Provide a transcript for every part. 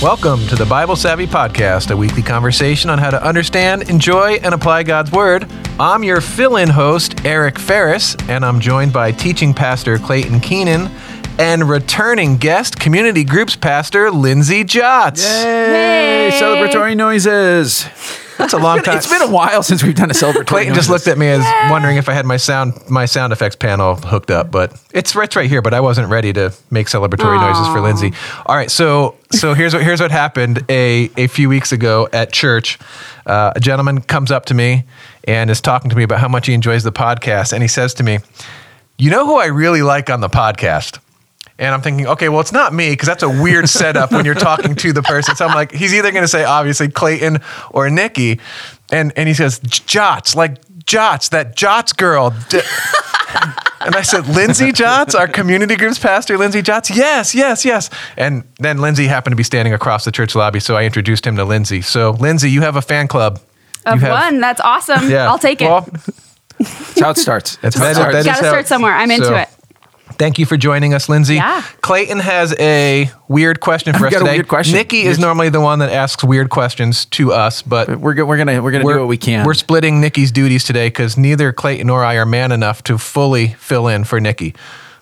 Welcome to the Bible Savvy Podcast, a weekly conversation on how to understand, enjoy, and apply God's Word. I'm your fill in host, Eric Ferris, and I'm joined by teaching pastor Clayton Keenan and returning guest, community groups pastor Lindsey Jotz. Yay! Celebratory noises. That's a long time. It's been a while since we've done a celebratory. Clayton just looked at me as wondering if I had my sound my sound effects panel hooked up, but it's it's right here. But I wasn't ready to make celebratory noises for Lindsey. All right, so so here's what here's what happened a a few weeks ago at church. Uh, a gentleman comes up to me and is talking to me about how much he enjoys the podcast, and he says to me, "You know who I really like on the podcast." And I'm thinking, okay, well, it's not me because that's a weird setup when you're talking to the person. So I'm like, he's either going to say obviously Clayton or Nikki, and and he says Jots, like Jots, that Jots girl. And I said, Lindsey Jots, our community group's pastor, Lindsey Jots. Yes, yes, yes. And then Lindsey happened to be standing across the church lobby, so I introduced him to Lindsey. So Lindsey, you have a fan club. Of have- one. That's awesome. Yeah, I'll take it. Well, That's how it starts. That's That's how it that starts. is Gotta how- start somewhere. I'm into so- it. Thank you for joining us, Lindsey. Yeah. Clayton has a weird question for I've us got a today. weird question. Nikki is normally the one that asks weird questions to us, but We're, go- we're gonna we're gonna do what we can. We're splitting Nikki's duties today because neither Clayton nor I are man enough to fully fill in for Nikki.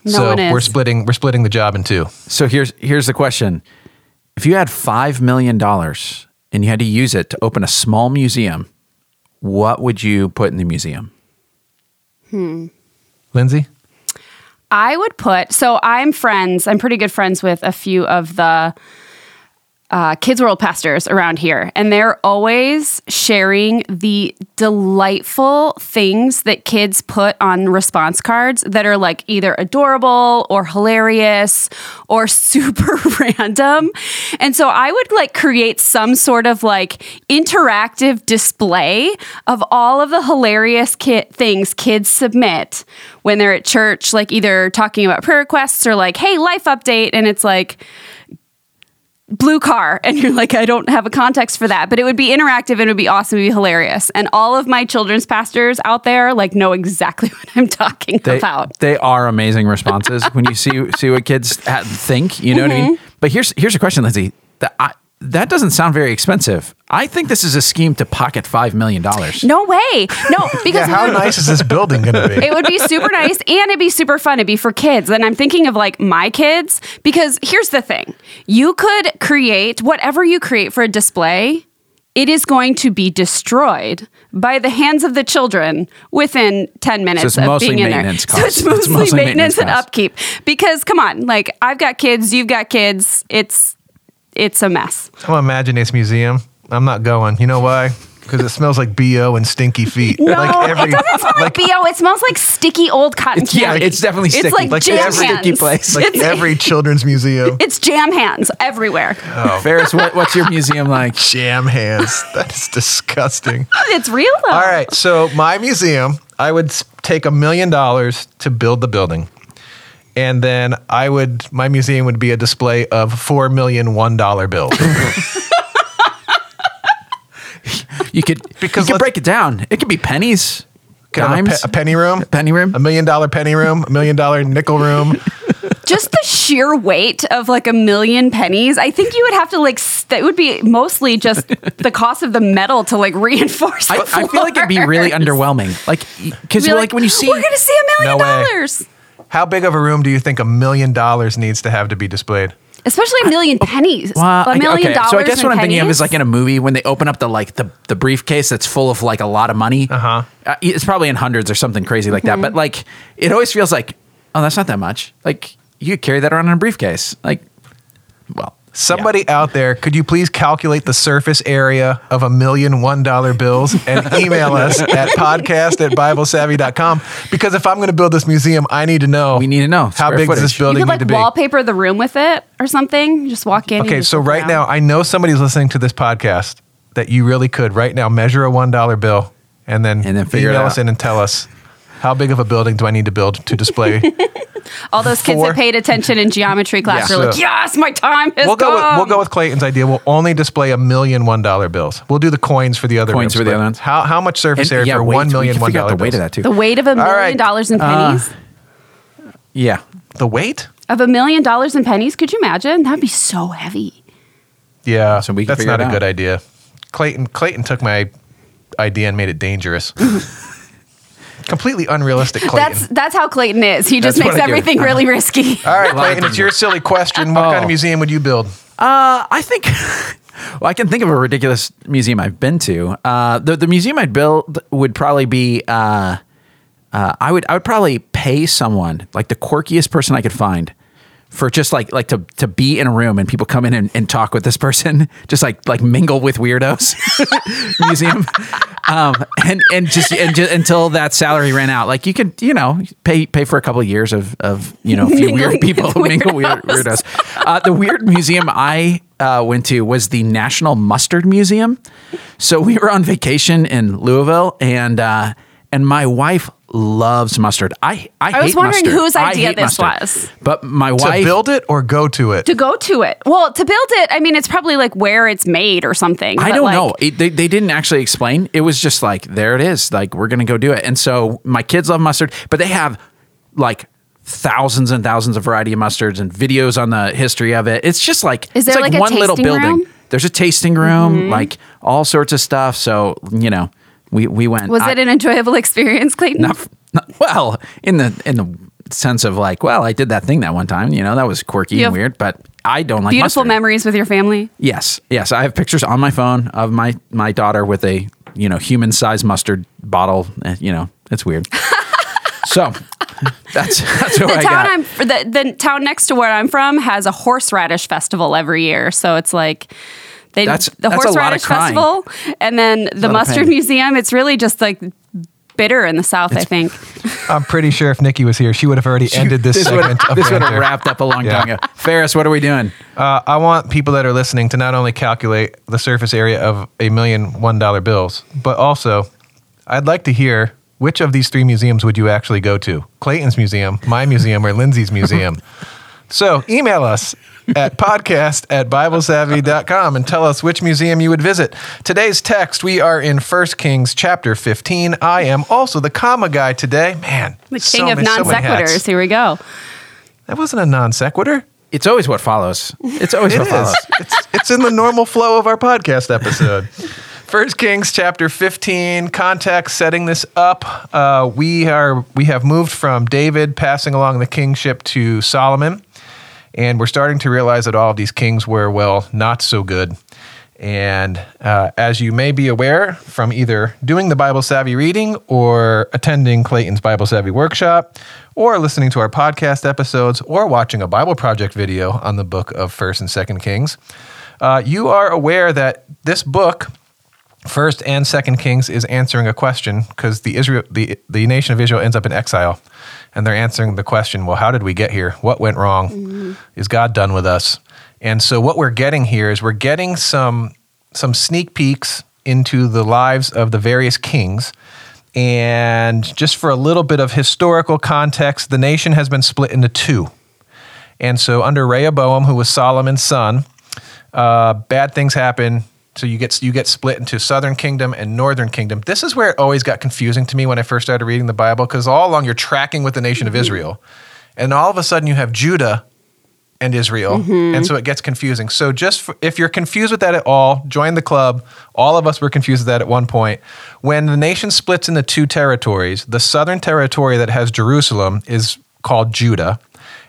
No so one is. we're splitting we're splitting the job in two. so here's here's the question: If you had five million dollars and you had to use it to open a small museum, what would you put in the museum? Hmm. Lindsey? I would put so I'm friends. I'm pretty good friends with a few of the uh, Kids World pastors around here, and they're always sharing the delightful things that kids put on response cards that are like either adorable or hilarious or super random. And so I would like create some sort of like interactive display of all of the hilarious ki- things kids submit when they're at church, like either talking about prayer requests or like, hey, life update. And it's like, blue car and you're like i don't have a context for that but it would be interactive and it would be awesome it would be hilarious and all of my children's pastors out there like know exactly what i'm talking They, about they are amazing responses when you see see what kids think. You know what I mean? Mm-hmm. But here's here's a question, Lindsey. That I, that doesn't sound very expensive. I think this is a scheme to pocket five million dollars. no way no because Yeah, how nice is this building gonna be? it would be super nice and it'd be super fun. It'd be for kids. And I'm thinking of like my kids because here's the thing you could create whatever you create for a display, it is going to be destroyed by the hands of the children within 10 minutes it's of mostly being in there. maintenance So it's costs. mostly, It's mostly maintenance, maintenance and upkeep. Because come on, like I've got kids, you've got kids. It's it's a mess. I'm imagining this museum. I'm not going. You know why? Because it smells like BO and stinky feet. No, like every it doesn't smell like, BO. It smells like sticky old cotton It's- yeah, it's definitely It's sticky. like, Like jam every hands. sticky place. like it's, every children's museum. it's jam hands everywhere. Oh. Ferris, what, what's your museum like? Jam hands. That is disgusting. It's real though. All right, so my museum, I would take a million dollars to build the building. And then I would, my museum would be a display of four million one dollar bills. You could Because because you could break it down. It could be pennies, Could I have a, pe- a penny room, penny room. a million dollar penny room, a million dollar nickel room. Just the sheer weight of like a million pennies. I think you would have to like. That would be mostly just the cost of the metal to like reinforce. I, the I feel like it'd be really underwhelming. Like because Be like, when you see we're gonna see a million No dollars, How big of a room do you think a million dollars needs to have to be displayed? especially a million pennies. Well, a I- million dollars. So I guess what I'm thinking of is like in a movie when they open up the like the, the briefcase that's full of like a lot of money. Uh-huh. Uh, It's probably in hundreds or something crazy like Mm-hmm. that. But like it always feels like, oh, that's not that much. Like you could carry that around in a briefcase. Like, well, Somebody out there, could you please calculate the surface area of a million one dollar bills and email us at podcast at biblesavvy.com? Because if I'm going to build this museum, I need to know. We need to know how square big does this footage. you building could need like to be. wallpaper the room with it or something. Just walk in. Okay, just so right now, I know somebody's listening to this podcast that you really could right now measure a one dollar bill and then And then figure it email out. us in and tell us how big of a building do I need to build to display. all those kids four- that paid attention in geometry class Yeah. are like, "Yes, my time has we'll go. With, we'll go with Clayton's idea. We'll only display a million one dollar bills. We'll do the coins for the other Coins for the but other ones. How how much surface and, area yeah, for weight, one we million can one figure out dollar the weight bills? of that too. the weight of a million right. dollars in Uh, pennies. yeah. The weight? of a million dollars in pennies. Could you imagine? That'd be so heavy. Yeah, So we can that's figure not it a out. good idea. Clayton Clayton took my idea and made it dangerous. Completely unrealistic, Clayton. That's that's how Clayton is. He just That's makes I do. everything really risky. All right, Clayton, it's your silly question. What kind Oh. of museum would you build? Uh, I think. Well, I can think of a ridiculous museum I've been to. Uh, the the museum I'd build would probably be. Uh, uh, I would I would probably pay someone like the quirkiest person I could find for just like like to to be in a room and people come in and, and talk with this person, just like like mingle with weirdos. museum, um, and and just and just until that salary ran out. Like you could you know pay pay for a couple of years of of you know a few Mingling weird people mingle weird weirdos. weirdos. Uh, the weird museum I uh, went to was the National Mustard Museum. So we were on vacation in Louisville, and uh, and my wife loves mustard. I I, I was hate wondering mustard. whose idea this mustard. was. But my wife To build it or go to it? to go to it. Well, to build it, I mean, it's probably like where it's made or something. I don't like, know. It, they, they didn't actually explain. It was just like, there it is. Like, we're going to go do it. And so my kids love mustard, but they have like thousands and thousands of variety of mustards and videos on the history of it. It's just like, Is it's there, like, a one little building. room? Mm-hmm. There's a tasting room, like all sorts of stuff. So, you know, we, we went. Was I- it an enjoyable experience, Clayton? not, not- well, in the, in the sense of like, well, I did that thing that one time, you know, that was quirky and weird, but I don't like Beautiful mustard. memories with your family. Yes, yes. I have pictures on my phone of my my daughter with a you know human sized mustard bottle. eh, You know, it's weird. so that's that's what The I town got. I'm the, the town next to where I'm from has a horseradish festival every year. So it's like they That's- the that's a lot of horseradish festival and then the mustard museum. It's really just like bitter in the south, I think. I'm pretty sure if Nikki was here, she would have already ended this, this segment of this would have banter. wrapped up a long Yeah. time ago. Ferris, what are we doing? Uh, I want people that are listening to not only calculate the surface area of a million one dollar bills, but also I'd like to hear which of these three museums would you actually go to? Clayton's museum, my museum, or Lindsey's museum. so email us at podcast at biblesavvy.com and tell us which museum you would visit. Today's text, we are in 1 Kings chapter 15. I am also the comma guy today. Man, The so king of many- non many hats. sequiturs. Here we go. That wasn't a non sequitur. It's always what follows. It's always It what is. follows. It's, it's in the normal flow of our podcast episode. First Kings chapter 15 context setting this up. Uh, we are we have moved from David passing along the kingship to Solomon, and we're starting to realize that all of these kings were well not so good. And uh, as you may be aware from either doing the Bible Savvy reading or attending Clayton's Bible Savvy workshop or listening to our podcast episodes or watching a Bible Project video on the book of 1st and 2nd Kings, uh, you are aware that this book, First and Second Kings, is answering a question because the Israel, the the nation of Israel ends up in exile, and they're answering the question: Well, how did we get here? What went wrong? Is God done with us? And so, what we're getting here is we're getting some some sneak peeks into the lives of the various kings. And just for a little bit of historical context, the nation has been split into two. And so, under Rehoboam, who was Solomon's son, uh, bad things happen. So you get you get split into Southern Kingdom and Northern Kingdom. This is where it always got confusing to me when I first started reading the Bible, because all along you're tracking with the nation of mm-hmm. Israel, and all of a sudden you have Judah and Israel, mm-hmm. and so it gets confusing. So just for, if you're confused with that at all, join the club. All of us were confused with that at one point. When the nation splits into two territories, the southern territory that has Jerusalem is called Judah,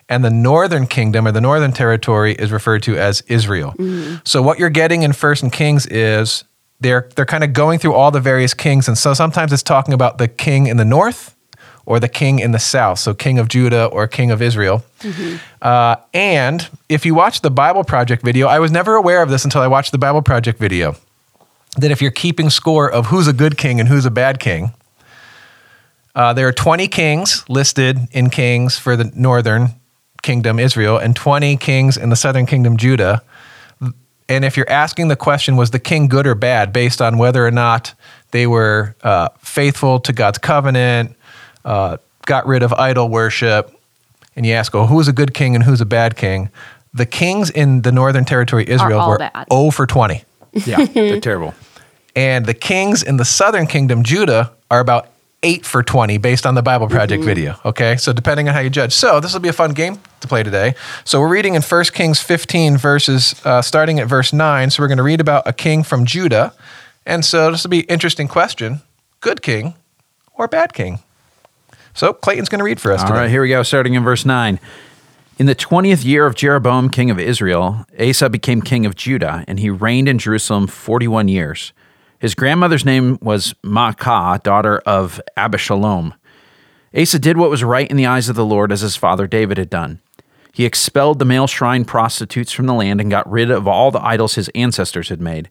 and the northern kingdom or the northern territory is referred to as Israel. So what you're getting in First and Kings is they're they're kind of going through all the various kings, and so sometimes it's talking about the king in the north or the king in the south, so king of Judah or king of Israel. Uh, and if you watch the Bible Project video, I was never aware of this until I watched the Bible Project video. That if you're keeping score of who's a good king and who's a bad king, uh, there are 20 kings listed in Kings for the northern kingdom, Israel, and 20 kings in the southern kingdom, Judah. And if you're asking the question, was the king good or bad, based on whether or not they were uh, faithful to God's covenant, uh, got rid of idol worship, and you ask, oh, who's a good king and who's a bad king? The kings in the northern territory, Israel, all were bad. 0 for 20. Yeah, they're terrible. And the kings in the southern kingdom, Judah, are about eight for 20 based on the Bible Project video. Okay. So depending on how you judge. So this will be a fun game to play today. So we're reading in 1 Kings 15 verses, uh, starting at verse 9. So we're going to read about a king from Judah. And so this will be an interesting question good king or bad king? So Clayton's going to read for us All today. right, here we go, starting in verse 9. In the 20th year of Jeroboam, king of Israel, Asa became king of Judah, and he reigned in Jerusalem 41 years. His grandmother's name was Maacah, daughter of Abishalom. Asa did what was right in the eyes of the Lord, as his father David had done. He expelled the male shrine prostitutes from the land and got rid of all the idols his ancestors had made.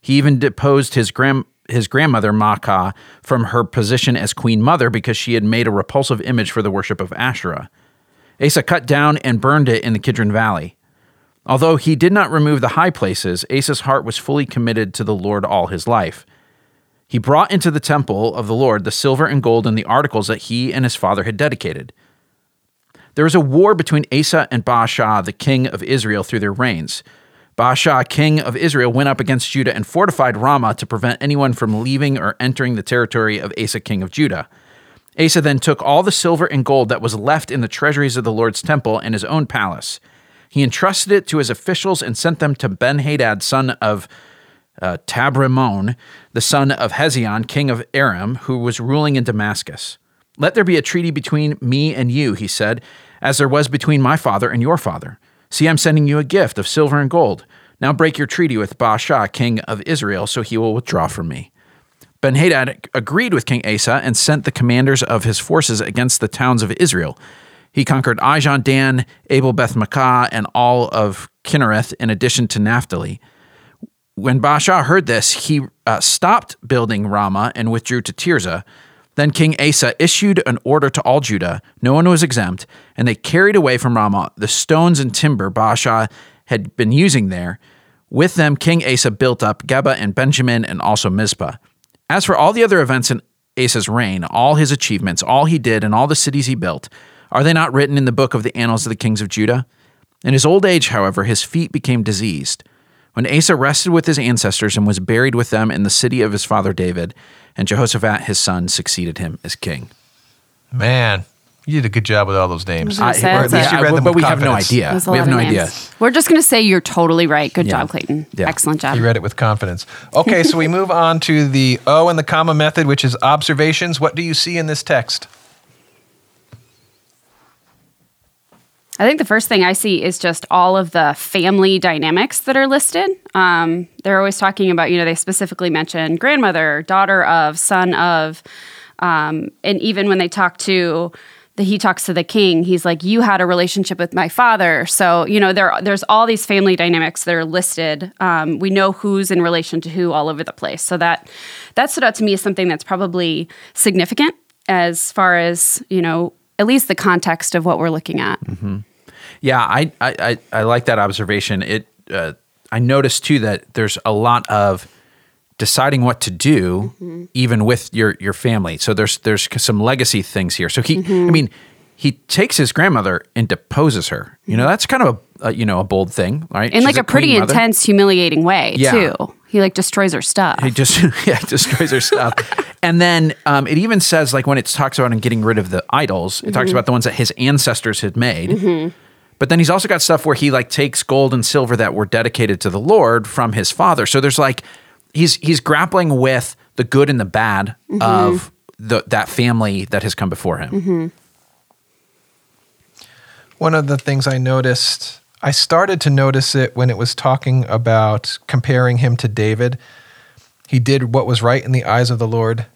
He even deposed his grand his grandmother Maacah from her position as queen mother because she had made a repulsive image for the worship of Asherah. Asa cut down and burned it in the Kidron Valley. Although he did not remove the high places, Asa's heart was fully committed to the Lord all his life. He brought into the temple of the Lord the silver and gold and the articles that he and his father had dedicated. There was a war between Asa and Baasha, the king of Israel, through their reigns. Baasha, king of Israel, went up against Judah and fortified Ramah to prevent anyone from leaving or entering the territory of Asa, king of Judah. Asa then took all the silver and gold that was left in the treasuries of the Lord's temple and his own palace. He entrusted it to his officials and sent them to Ben Hadad, son of uh, Tabrimmon, the son of Hezion, king of Aram, who was ruling in Damascus. Let there be a treaty between me and you, he said, as there was between my father and your father. See, I'm sending you a gift of silver and gold. Now break your treaty with Baasha, king of Israel, so he will withdraw from me. Benhadad agreed with King Asa and sent the commanders of his forces against the towns of Israel. He conquered Ijon, Dan, Abel Beth Maakah, and all of Kinnereth, in addition to Naphtali. When Baasha heard this, he uh, stopped building Ramah and withdrew to Tirzah. Then King Asa issued an order to all Judah. No one was exempt, and they carried away from Ramah the stones and timber Baasha had been using there. With them, King Asa built up Geba and Benjamin and also Mizpah. As for all the other events in Asa's reign, all his achievements, all he did, and all the cities he built, are they not written in the book of the annals of the kings of Judah? In his old age, however, his feet became diseased. When Asa rested with his ancestors and was buried with them in the city of his father David, and Jehoshaphat his son succeeded him as king. Man, you did a good job with all those names. I was gonna Or at least you yeah, read them but with we have no idea. We have no names. idea. We're just going to say you're totally right. Good Yeah. job, Clayton. Yeah. Excellent job. You read it with confidence. Okay, so we move on to the O and the comma method, which is observations. What do you see in this text? I think the first thing I see is just all of the family dynamics that are listed. Um, they're always talking about, you know, they specifically mention grandmother, daughter of, son of, um, and even when they talk to the, he talks to the king, he's like, "You had a relationship with my father." So you know, there there's all these family dynamics that are listed. Um, we know who's in relation to who all over the place. So that that stood out to me as something that's probably significant as far as you know, at least the context of what we're looking at. Mm-hmm. Yeah, I I, I, I like that observation. It uh, I noticed too that there's a lot of deciding what to do, mm-hmm. even with your your family. So there's there's some legacy things here. So he, I mm-hmm. mean, he takes his grandmother and deposes her. You know, that's kind of a, a you know a bold thing, right? in She's like a, pretty intense, humiliating way Yeah. too. He like destroys her stuff. He just yeah destroys her stuff, and then um, it even says like when it talks about him getting rid of the idols, it Mm-hmm. talks about the ones that his ancestors had made. But then he's also got stuff where he like takes gold and silver that were dedicated to the Lord from his father. So there's like he's he's grappling with the good and the bad Mm-hmm. of the that family that has come before him. One of the things I noticed, I started to notice it when it was talking about comparing him to David. He did what was right in the eyes of the Lord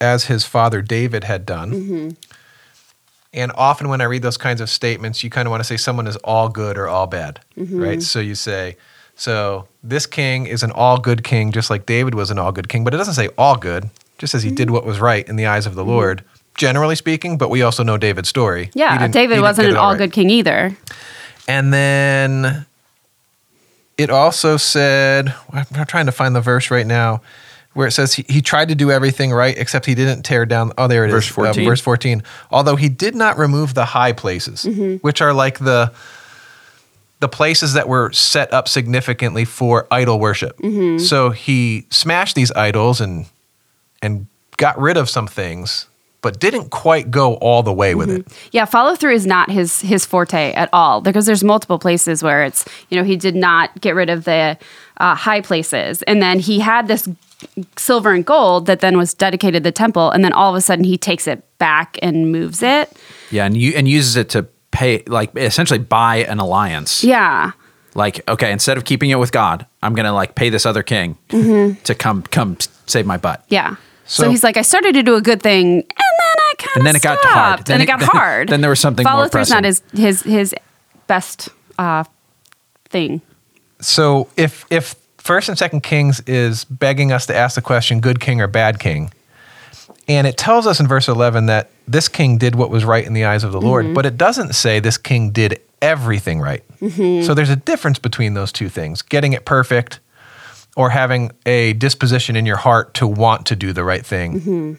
as his father David had done. Mm-hmm. And often when I read those kinds of statements, you kind of want to say someone is all good or all bad, mm-hmm. right? So you say, so this king is an all good king, just like David was an all good king, but it doesn't say all good, just as he did mm-hmm. what was right in the eyes of the Lord, generally speaking, but we also know David's story. Yeah, David wasn't an all, all right. good king either. And then it also said, I'm trying to find the verse right now, where it says he, he tried to do everything right, except he didn't tear down. Oh, there it is. Verse Uh, 14. verse 14. Although he did not remove the high places, which are like the the places that were set up significantly for idol worship. So he smashed these idols and and got rid of some things, but didn't quite go all the way with it. Yeah, follow through is not his his forte at all because there's multiple places where it's you know he did not get rid of the uh, high places, and then he had this silver and gold that then was dedicated to the temple, and then all of a sudden he takes it back and moves it. Yeah, and you and uses it to pay like essentially buy an alliance. Yeah, Like, okay, instead of keeping it with God, I'm gonna like pay this other king to come come save my butt. yeah. So, So- he's like, I started to do a good thing, and then I kind of And then it got hard. Then and it, got then- hard. then there was something Follow more through's not his his his best uh, thing. So if if First and Second Kings is begging us to ask the question, good king or bad king, and it tells us in verse eleven that this king did what was right in the eyes of the Lord, but it doesn't say this king did everything right. So there's a difference between those two things: getting it perfect, or having a disposition in your heart to want to do the right thing.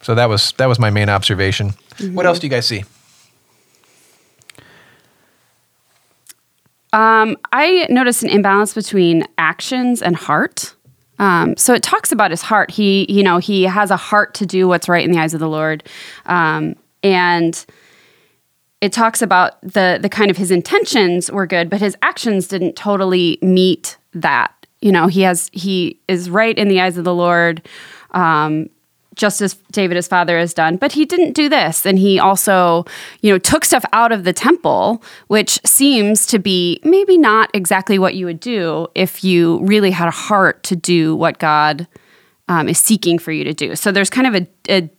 So that was that was my main observation. What else do you guys see? Um, I noticed an imbalance between actions and heart. Um, so it talks about his heart. He, you know, he has a heart to do what's right in the eyes of the Lord, um, and it talks about the the kind of his intentions were good, but his actions didn't totally meet that. You know, he has he is right in the eyes of the Lord. Um, just as David, his father, has done. But he didn't do this. And he also, you know, took stuff out of the temple, which seems to be maybe not exactly what you would do if you really had a heart to do what God um, is seeking for you to do. So there's kind of a, a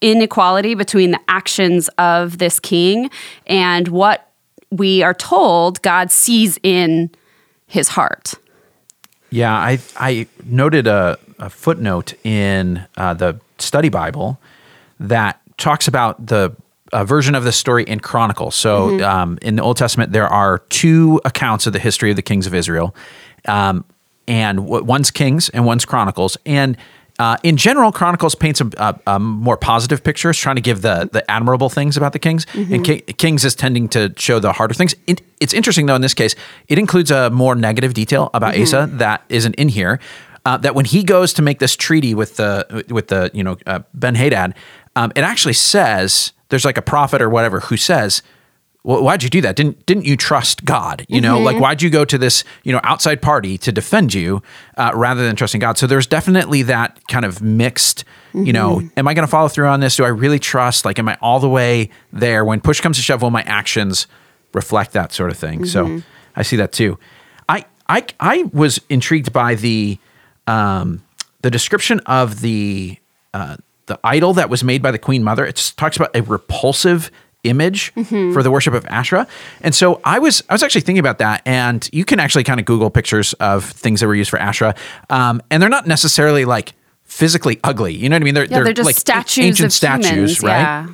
inequality between the actions of this king and what we are told God sees in his heart. Yeah, I I noted a, a footnote in uh, the study Bible that talks about the a version of the story in Chronicles. So um, in the Old Testament, there are two accounts of the history of the kings of Israel, um, and w- one's Kings and one's Chronicles. And uh, in general, Chronicles paints a, a, a more positive picture, it's trying to give the the admirable things about the kings, and Ki- Kings is tending to show the harder things. It, it's interesting though in this case, it includes a more negative detail about Asa that isn't in here. Uh, that when he goes to make this treaty with the with the you know uh, Ben Hadad, um, it actually says there's like a prophet or whatever who says well, why'd you do that? Didn't didn't you trust God? You know, like why'd you go to this you know outside party to defend you uh, rather than trusting God? So there's definitely that kind of mixed. You know, am I going to follow through on this? Do I really trust? Like, am I all the way there? When push comes to shove, will my actions reflect that sort of thing? So I see that too. I I I was intrigued by the um, the description of the uh, the idol that was made by the Queen Mother. It talks about a repulsive image for the worship of Asherah. And so I was I was actually thinking about that, and you can actually kind of Google pictures of things that were used for Asherah, um, and they're not necessarily like physically ugly. You know what I mean? They're Yeah, they're, just like statues ancient statues, humans, right? Yeah.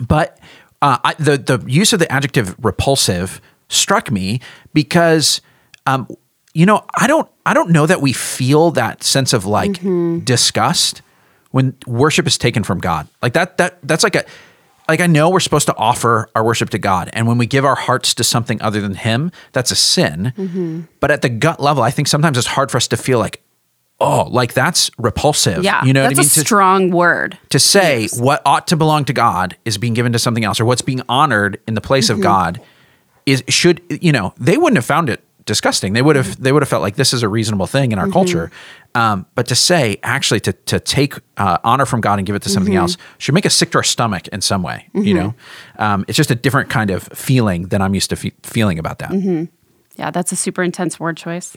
But uh, I, the the use of the adjective repulsive struck me because, um, you know, I don't I don't know that we feel that sense of like disgust when worship is taken from God. Like that that that's like a like I know we're supposed to offer our worship to God, and when we give our hearts to something other than Him, that's a sin. But at the gut level, I think sometimes it's hard for us to feel like. Oh, like that's repulsive. Yeah. you know that's what I mean. a To- strong word. to say what ought to belong to God is being given to something else, or what's being honored in the place Mm-hmm. of God is should you know they wouldn't have found it disgusting. They would have they would have felt like this is a reasonable thing in our Mm-hmm. culture. Um, but to say actually to to take uh, honor from God and give it to something Mm-hmm. else should make us sick to our stomach in some way. You know, um, it's just a different kind of feeling than I'm used to fe- feeling about that. Mm-hmm. Yeah, that's a super intense word choice.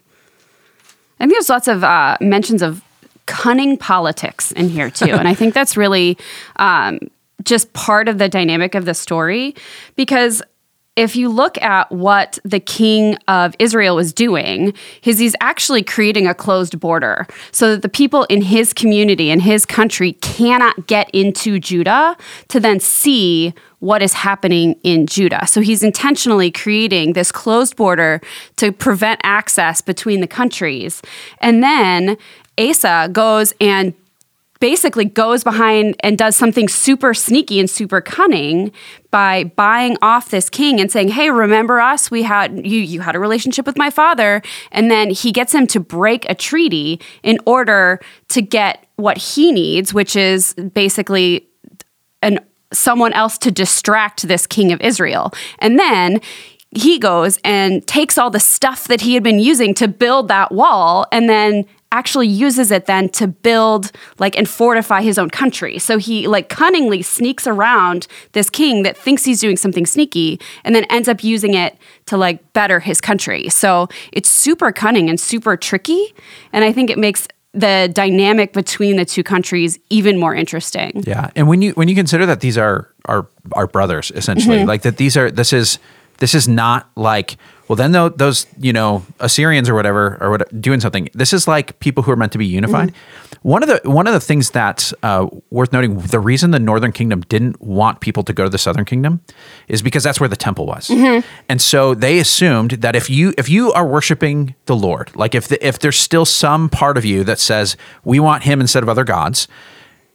I think there's lots of uh, mentions of cunning politics in here too, and I think that's really um, just part of the dynamic of the story because. If you look at what the king of Israel was doing, is he's actually creating a closed border so that the people in his community and his country cannot get into Judah to then see what is happening in Judah. So he's intentionally creating this closed border to prevent access between the countries. And then Asa goes and basically goes behind and does something super sneaky and super cunning by buying off this king and saying, "Hey, remember us? We had you you had a relationship with my father." And then he gets him to break a treaty in order to get what he needs, which is basically an someone else to distract this king of Israel. And then he goes and takes all the stuff that he had been using to build that wall and then actually uses it then to build like and fortify his own country. So he like cunningly sneaks around this king that thinks he's doing something sneaky and then ends up using it to like better his country. So it's super cunning and super tricky and I think it makes the dynamic between the two countries even more interesting. Yeah, and when you when you consider that these are are our brothers essentially, Mm-hmm. like that these are this is this is not like well then tho- those you know Assyrians or whatever or what doing something. This is like people who are meant to be unified. One of the one of the things that's uh, worth noting, the reason the Northern Kingdom didn't want people to go to the Southern Kingdom is because that's where the temple was, and so they assumed that if you if you are worshiping the Lord, like if the, if there's still some part of you that says we want Him instead of other gods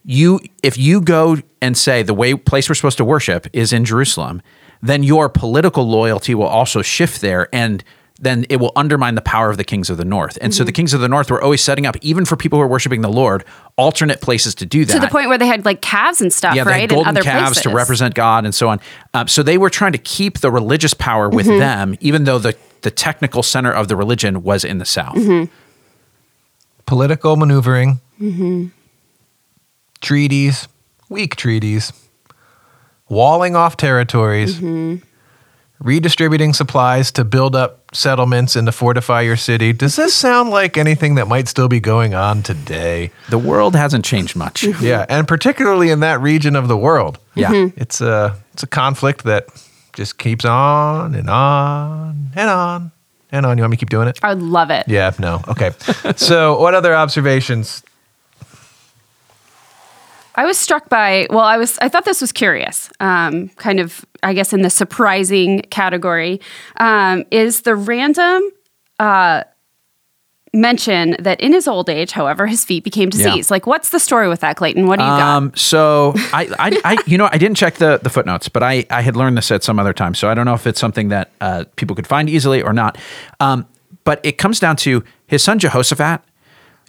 you if you go and say the way place we're supposed to worship is in Jerusalem, then your political loyalty will also shift there and then it will undermine the power of the kings of the north. And Mm-hmm. so the kings of the north were always setting up, even for people who are worshiping the Lord, alternate places to do that. To the point where they had like calves and stuff, yeah, they right? had in golden other calves places. to represent God and so on. Um, so they were trying to keep the religious power with Mm-hmm. them, even though the the technical center of the religion was in the south. Mm-hmm. Political maneuvering, treaties, weak treaties, walling off territories, mm-hmm. redistributing supplies to build up settlements and to fortify your city. Does this sound like anything that might still be going on today? The world hasn't changed much. Mm-hmm. Yeah, and particularly in that region of the world. Yeah. Mm-hmm. It's a it's a conflict that just keeps on and on and on and on. You want me to keep doing it? I would love it. Yeah, no. Okay. so, what other observations? I was struck by, well, I was, I thought this was curious, um, kind of, I guess, in the surprising category, um, is the random uh, mention that in his old age, however, his feet became diseased. Like, what's the story with that, Clayton? What do you got? Um, so I, I, I, you know, I didn't check the, the footnotes, but I, I had learned this at some other time. So I don't know if it's something that uh, people could find easily or not. Um, but it comes down to his son Jehoshaphat.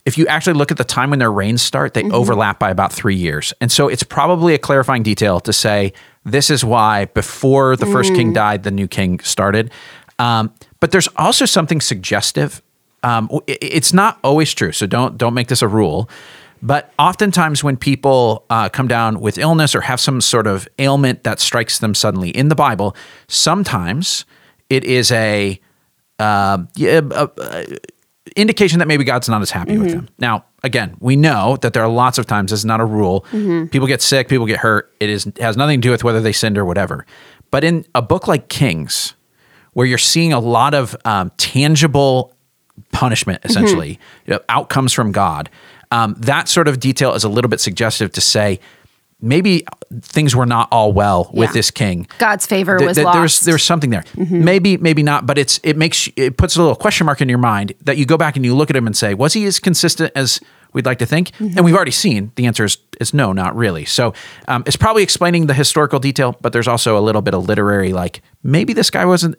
If you actually look at the time when their reigns start, they overlap by about three years. And so it's probably a clarifying detail to say this is why before the first king died, the new king started. Um, but there's also something suggestive. Um, it- it's not always true, so don't don't make this a rule. But oftentimes, when people uh, come down with illness or have some sort of ailment that strikes them suddenly in the Bible, sometimes it is a, uh, a, a indication that maybe God's not as happy with them. Now, again, we know that there are lots of times. This is not a rule. People get sick, people get hurt. It is has nothing to do with whether they sinned or whatever. But in a book like Kings, where you're seeing a lot of um, tangible punishment, essentially, you know, outcomes from God. Um, that sort of detail is a little bit suggestive to say maybe things were not all well with this king. God's favor Th- was th- lost. There's there's something there. Maybe maybe not, but it's it makes it puts a little question mark in your mind that you go back and you look at him and say, was he as consistent as we'd like to think? And we've already seen the answer is, is no, not really. So um, it's probably explaining the historical detail, but there's also a little bit of literary like maybe this guy wasn't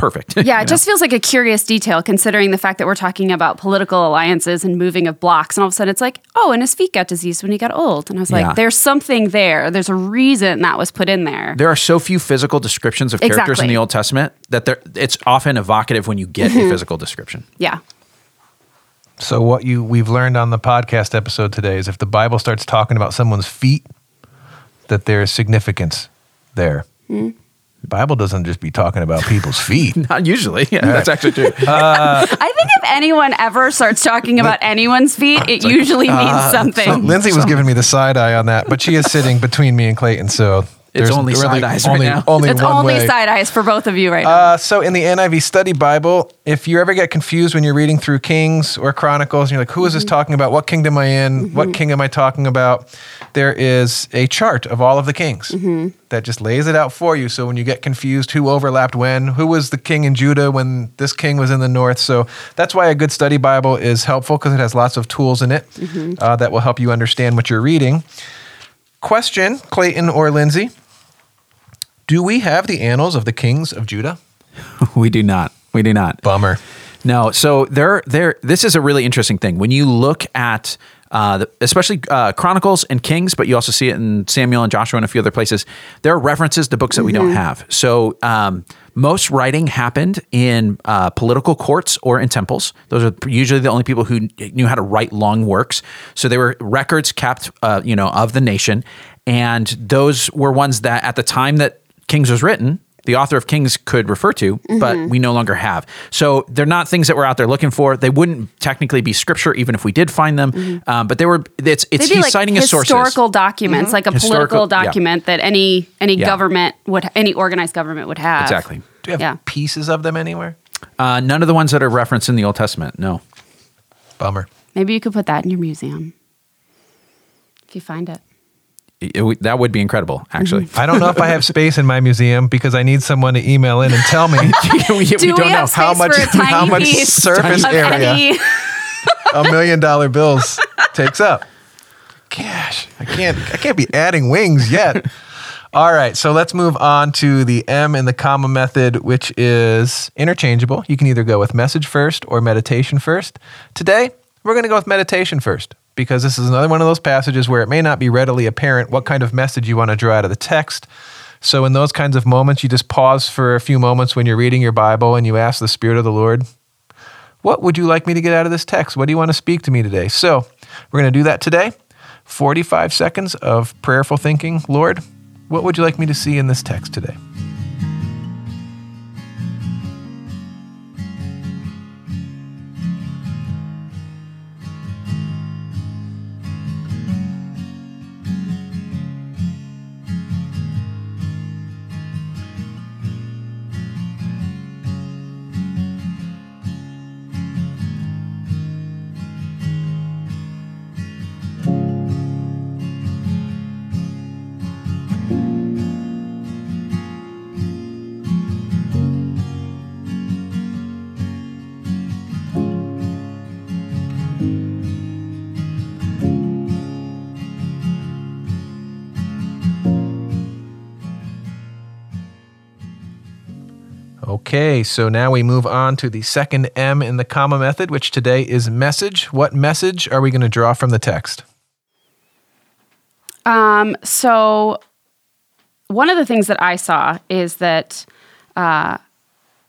perfect. Yeah, you it know? just feels like a curious detail considering the fact that we're talking about political alliances and moving of blocks. And all of a sudden it's like, oh, and his feet got diseased when he got old. And I was like, Yeah. there's something there. There's a reason that was put in there. there are so few physical descriptions of characters in the Old Testament that there it's often evocative when you get a physical description. Yeah. So, what you we've learned on the podcast episode today is if the Bible starts talking about someone's feet, that there is significance there. Hmm. The Bible doesn't just be talking about people's feet. Not usually. Yeah, that's actually true. Uh, I think if anyone ever starts talking about anyone's feet, it usually means something. Lindsey was giving me the side eye on that, but she is sitting between me and Clayton, so It's There's only really side eyes right now. Only It's one only way. side eyes for both of you right now. Uh, so in the NIV Study Bible, if you ever get confused when you're reading through Kings or Chronicles, and you're like, "Who is this talking about? What kingdom am I in? What king am I talking about?" There is a chart of all of the kings that just lays it out for you. So when you get confused, who overlapped when, who was the king in Judah when this king was in the north. So that's why a good study Bible is helpful because it has lots of tools in it uh, that will help you understand what you're reading. Question, Clayton or Lindsey. Do we have the annals of the kings of Judah? we do not. We do not. Bummer. No, so there, there. This is a really interesting thing when you look at, uh, the, especially uh, Chronicles and Kings, but you also see it in Samuel and Joshua and a few other places. There are references to books that we don't have. So um, most writing happened in uh, political courts or in temples. Those are usually the only people who knew how to write long works. So they were records kept, uh, you know, of the nation, and those were ones that at the time that Kings was written, the author of Kings could refer to, but we no longer have. So they're not things that we're out there looking for. They wouldn't technically be scripture, even if we did find them. Um, but they were. It's it's They'd be he's like citing his sources. historical documents, like a Historical- political yeah. document that any any Yeah. government would any organized government would have. Exactly. Do you have Yeah. pieces of them anywhere? Uh, none of the ones that are referenced in the Old Testament. No. Bummer. Maybe you could put that in your museum if you find it. It- it would- that would be incredible, actually. I don't know if I have space in my museum because I need someone to email in and tell me we, we Do don't we know have how space much for a tiny how much piece surface of area any- a million dollar bills takes up. Gosh, I can't I can't be adding wings yet. All right, so let's move on to the M in the comma method, which is interchangeable. You can either go with message first or meditation first. Today, we're going to go with meditation first because this is another one of those passages where it may not be readily apparent what kind of message you want to draw out of the text. So, in those kinds of moments, you just pause for a few moments when you're reading your Bible and you ask the Spirit of the Lord, What would you like me to get out of this text? What do you want to speak to me today? So, we're going to do that today. 45 seconds of prayerful thinking. Lord, what would you like me to see in this text today? Okay, so now we move on to the second M in the comma method, which today is message. What message are we going to draw from the text? Um, so one of the things that I saw is that uh,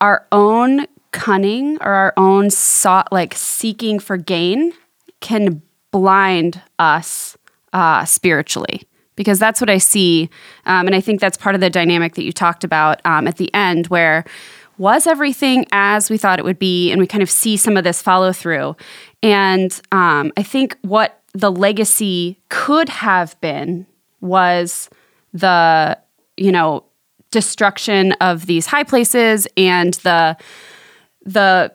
our own cunning or our own sought, like seeking for gain can blind us uh, spiritually because that's what I see. Um, and I think that's part of the dynamic that you talked about um, at the end, where was everything as we thought it would be? And we kind of see some of this follow through. And um, I think what the legacy could have been was the, you know, destruction of these high places and the the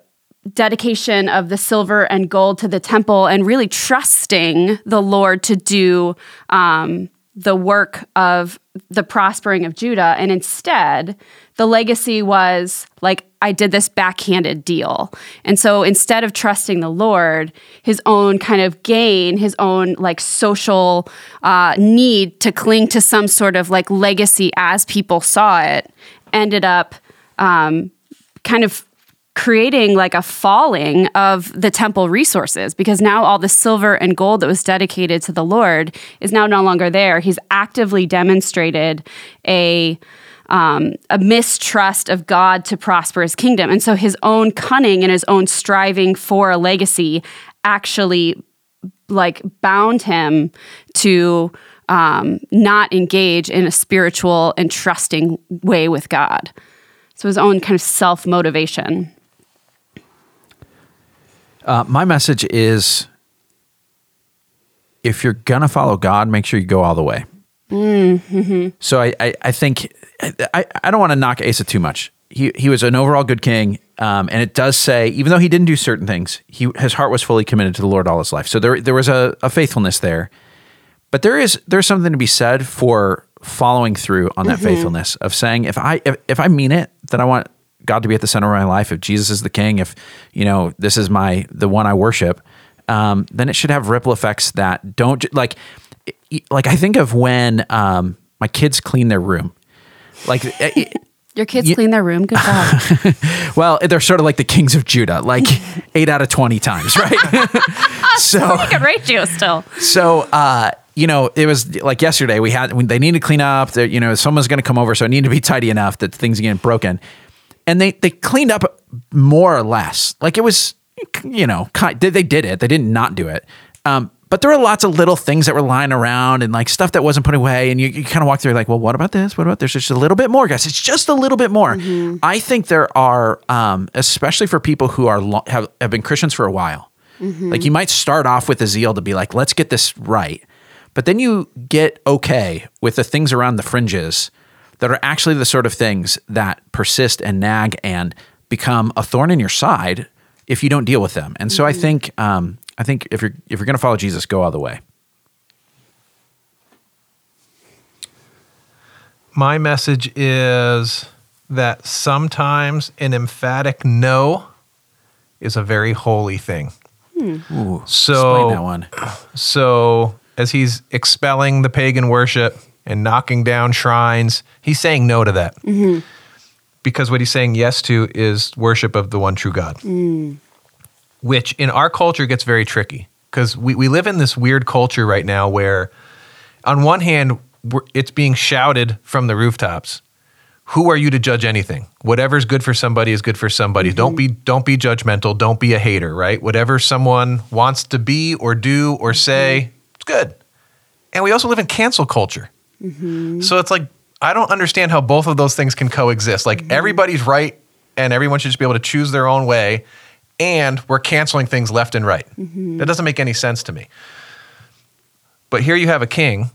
dedication of the silver and gold to the temple and really trusting the Lord to do um, the work of the prospering of Judah. And instead, the legacy was like, I did this backhanded deal. And so instead of trusting the Lord, his own kind of gain, his own like social uh, need to cling to some sort of like legacy as people saw it ended up um, kind of creating like a falling of the temple resources because now all the silver and gold that was dedicated to the Lord is now no longer there. He's actively demonstrated a um, a mistrust of God to prosper his kingdom. And so his own cunning and his own striving for a legacy actually like bound him to um, not engage in a spiritual and trusting way with God. So his own kind of self motivation. Uh, my message is if you're going to follow God, make sure you go all the way. So I, I, I think I, I don't want to knock Asa too much. He he was an overall good king, um, and it does say even though he didn't do certain things, he his heart was fully committed to the Lord all his life. So there there was a, a faithfulness there, but there is there's something to be said for following through on that faithfulness of saying if I if, if I mean it that I want God to be at the center of my life, if Jesus is the king, if you know this is my the one I worship, um, then it should have ripple effects that don't like like I think of when um, my kids clean their room, like. it- Your kids Ye- clean their room. Good job. well, they're sort of like the kings of Judah, like eight out of 20 times, right? so, Good ratio still. so, uh, you know, it was like yesterday we had, they need to clean up, you know, someone's going to come over. So it needed to be tidy enough that things are getting broken. And they, they cleaned up more or less. Like it was, you know, they did it. They didn't not do it. Um, but there were lots of little things that were lying around and like stuff that wasn't put away. And you, you kind of walk through like, well, what about this? What about this? there's just a little bit more, guys? It's just a little bit more. I think there are, um, especially for people who are lo- have, have been Christians for a while. Like you might start off with a zeal to be like, let's get this right. But then you get okay with the things around the fringes that are actually the sort of things that persist and nag and become a thorn in your side if you don't deal with them. And so I think um, I think if you're if you're going to follow Jesus, go all the way. My message is that sometimes an emphatic no is a very holy thing. Hmm. Ooh, So- explain that one. So, as he's expelling the pagan worship and knocking down shrines, he's saying no to that. Mm-hmm. Because what he's saying yes to is worship of the one true God, mm. Which in our culture gets very tricky because we, we live in this weird culture right now where, on one hand, we're, it's being shouted from the rooftops. Who are you to judge anything? Whatever's good for somebody is good for somebody. Don't be mm-hmm. don't be judgmental. Don't be a hater, right? Whatever someone wants to be or do or mm-hmm. say, it's good. And we also live in cancel culture. Mm-hmm. So it's like I don't understand how both of those things can coexist. Like everybody's right and everyone should just be able to choose their own way and we're canceling things left and right. Mm-hmm. That doesn't make any sense to me. But here you have a king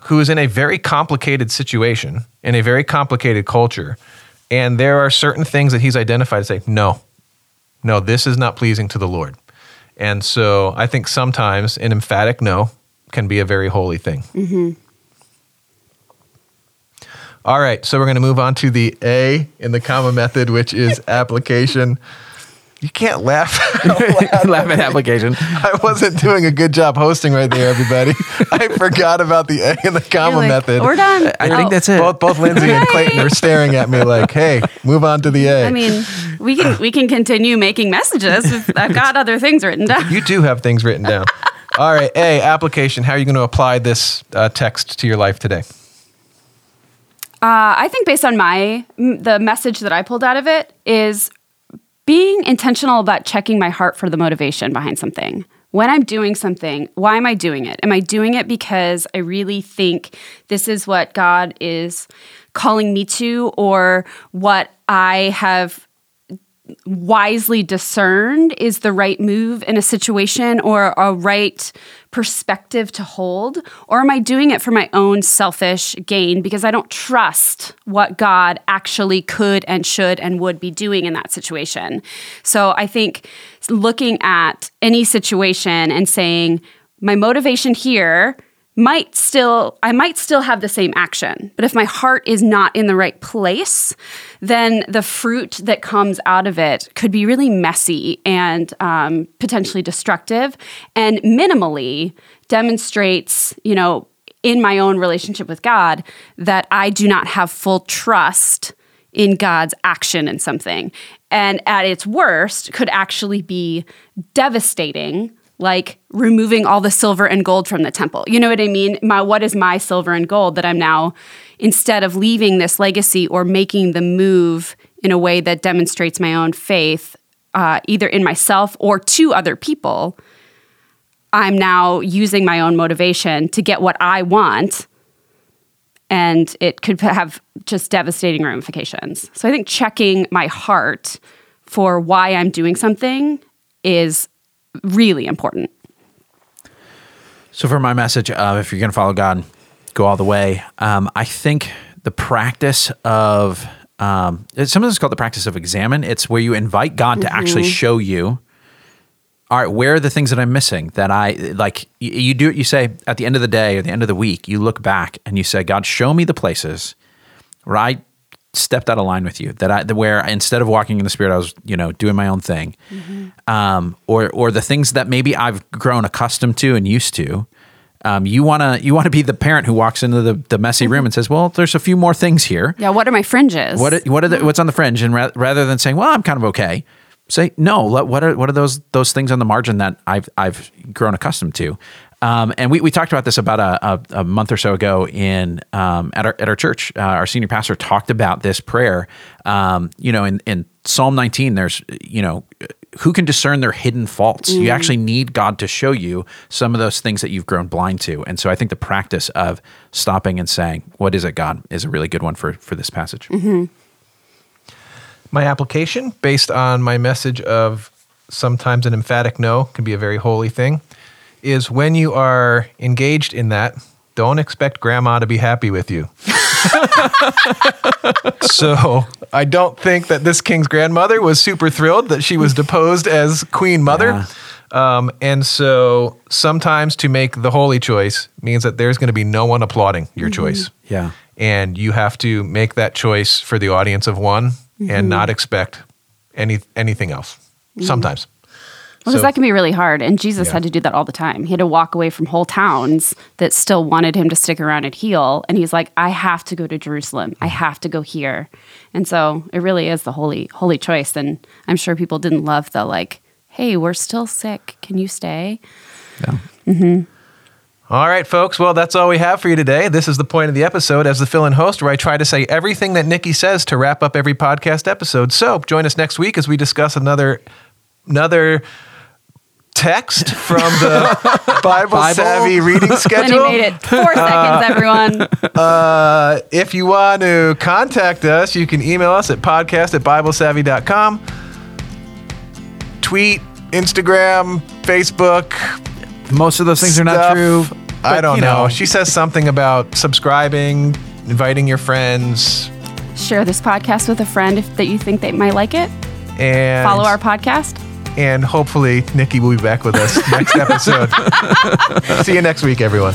who is in a very complicated situation, in a very complicated culture, and there are certain things that he's identified to say, no, no, this is not pleasing to the Lord. And so I think sometimes an emphatic no can be a very holy thing. Mm-hmm. All right, so we're going to move on to the A in the COMA method, which is application. You can't laugh. Laugh at application. I wasn't doing a good job hosting right there, everybody. I forgot about the A in the COMA You're like, method. We're done. I Oh, think that's it. Both both Lindsey and Clayton are staring at me like, "Hey, move on to the A." I mean, we can we can continue making messages. I've got other things written down. you do have things written down. All right, A application. How are you going to apply this uh, text to your life today? Uh, I think based on my m- the message that I pulled out of it is being intentional about checking my heart for the motivation behind something. When I'm doing something, why am I doing it? Am I doing it because I really think this is what God is calling me to or what I have wisely discerned is the right move in a situation or a right perspective to hold? Or am I doing it for my own selfish gain because I don't trust what God actually could and should and would be doing in that situation? So I think looking at any situation and saying, my motivation here might still I might still have the same action. But if my heart is not in the right place, then the fruit that comes out of it could be really messy and um, potentially destructive, and minimally demonstrates, you know, in my own relationship with God that I do not have full trust in God's action in something. And at its worst, could actually be devastating, like removing all the silver and gold from the temple. You know what I mean? My, what is my silver and gold that I'm now, instead of leaving this legacy or making the move in a way that demonstrates my own faith, uh, either in myself or to other people, I'm now using my own motivation to get what I want and it could have just devastating ramifications. So I think checking my heart for why I'm doing something is really important. So for my message of if you're going to follow God, go all the way. Um, I think the practice of um, it's sometimes called the practice of examen. It's where you invite God to actually show you. All right, where are the things that I'm missing? That I like. You, you do it. You say at the end of the day or the end of the week, you look back and you say, God, show me the places where I stepped out of line with you. That I where instead of walking in the spirit, I was you know doing my own thing, um, or or the things that maybe I've grown accustomed to and used to. Um, you wanna you wanna be the parent who walks into the, the messy room and says, "Well, there's a few more things here. Yeah, what are my fringes? What what are the, what's on the fringe?" And ra- rather than saying, "Well, I'm kind of okay," say, "No, let- what are what are those those things on the margin that I've I've grown accustomed to." Um, and we, we talked about this about a, a, a month or so ago in um, at our at our church. Uh, our senior pastor talked about this prayer. Um, you know, in, in Psalm 19, there's you know who can discern their hidden faults. You actually need God to show you some of those things that you've grown blind to. And so I think the practice of stopping and saying, "What is it, God?" is a really good one for for this passage. My application, based on my message of sometimes an emphatic no can be a very holy thing, is when you are engaged in that, don't expect grandma to be happy with you. so I don't think that this king's grandmother was super thrilled that she was deposed as queen mother. Yeah. Um, and so sometimes to make the holy choice means that there's going to be no one applauding your choice. Yeah. And you have to make that choice for the audience of one and not expect any anything else. Sometimes. Because So- that can be really hard. And Jesus Yeah. had to do that all the time. He had to walk away from whole towns that still wanted him to stick around and heal. And he's like, I have to go to Jerusalem. I mm-hmm. have to go here. And so it really is the holy, holy choice. And I'm sure people didn't love the like, hey, we're still sick. Can you stay? Yeah. Mm-hmm. All right, folks. Well, that's all we have for you today. This is the point of the episode as the fill in host, where I try to say everything that Nikki says to wrap up every podcast episode. So join us next week as we discuss another another text from the Bible, Bible? Savvy reading schedule. And he schedule. made it four seconds, everyone. Uh, if you want to contact us, you can email us at podcast at biblesavvy.com. Tweet, Instagram, Facebook. Most of those things are not stuff. true. I don't you know. She says something about subscribing, inviting your friends, Share this podcast with a friend if, that you think they might like it. and Follow our podcast. And hopefully Nikki will be back with us next episode. See you next week, everyone.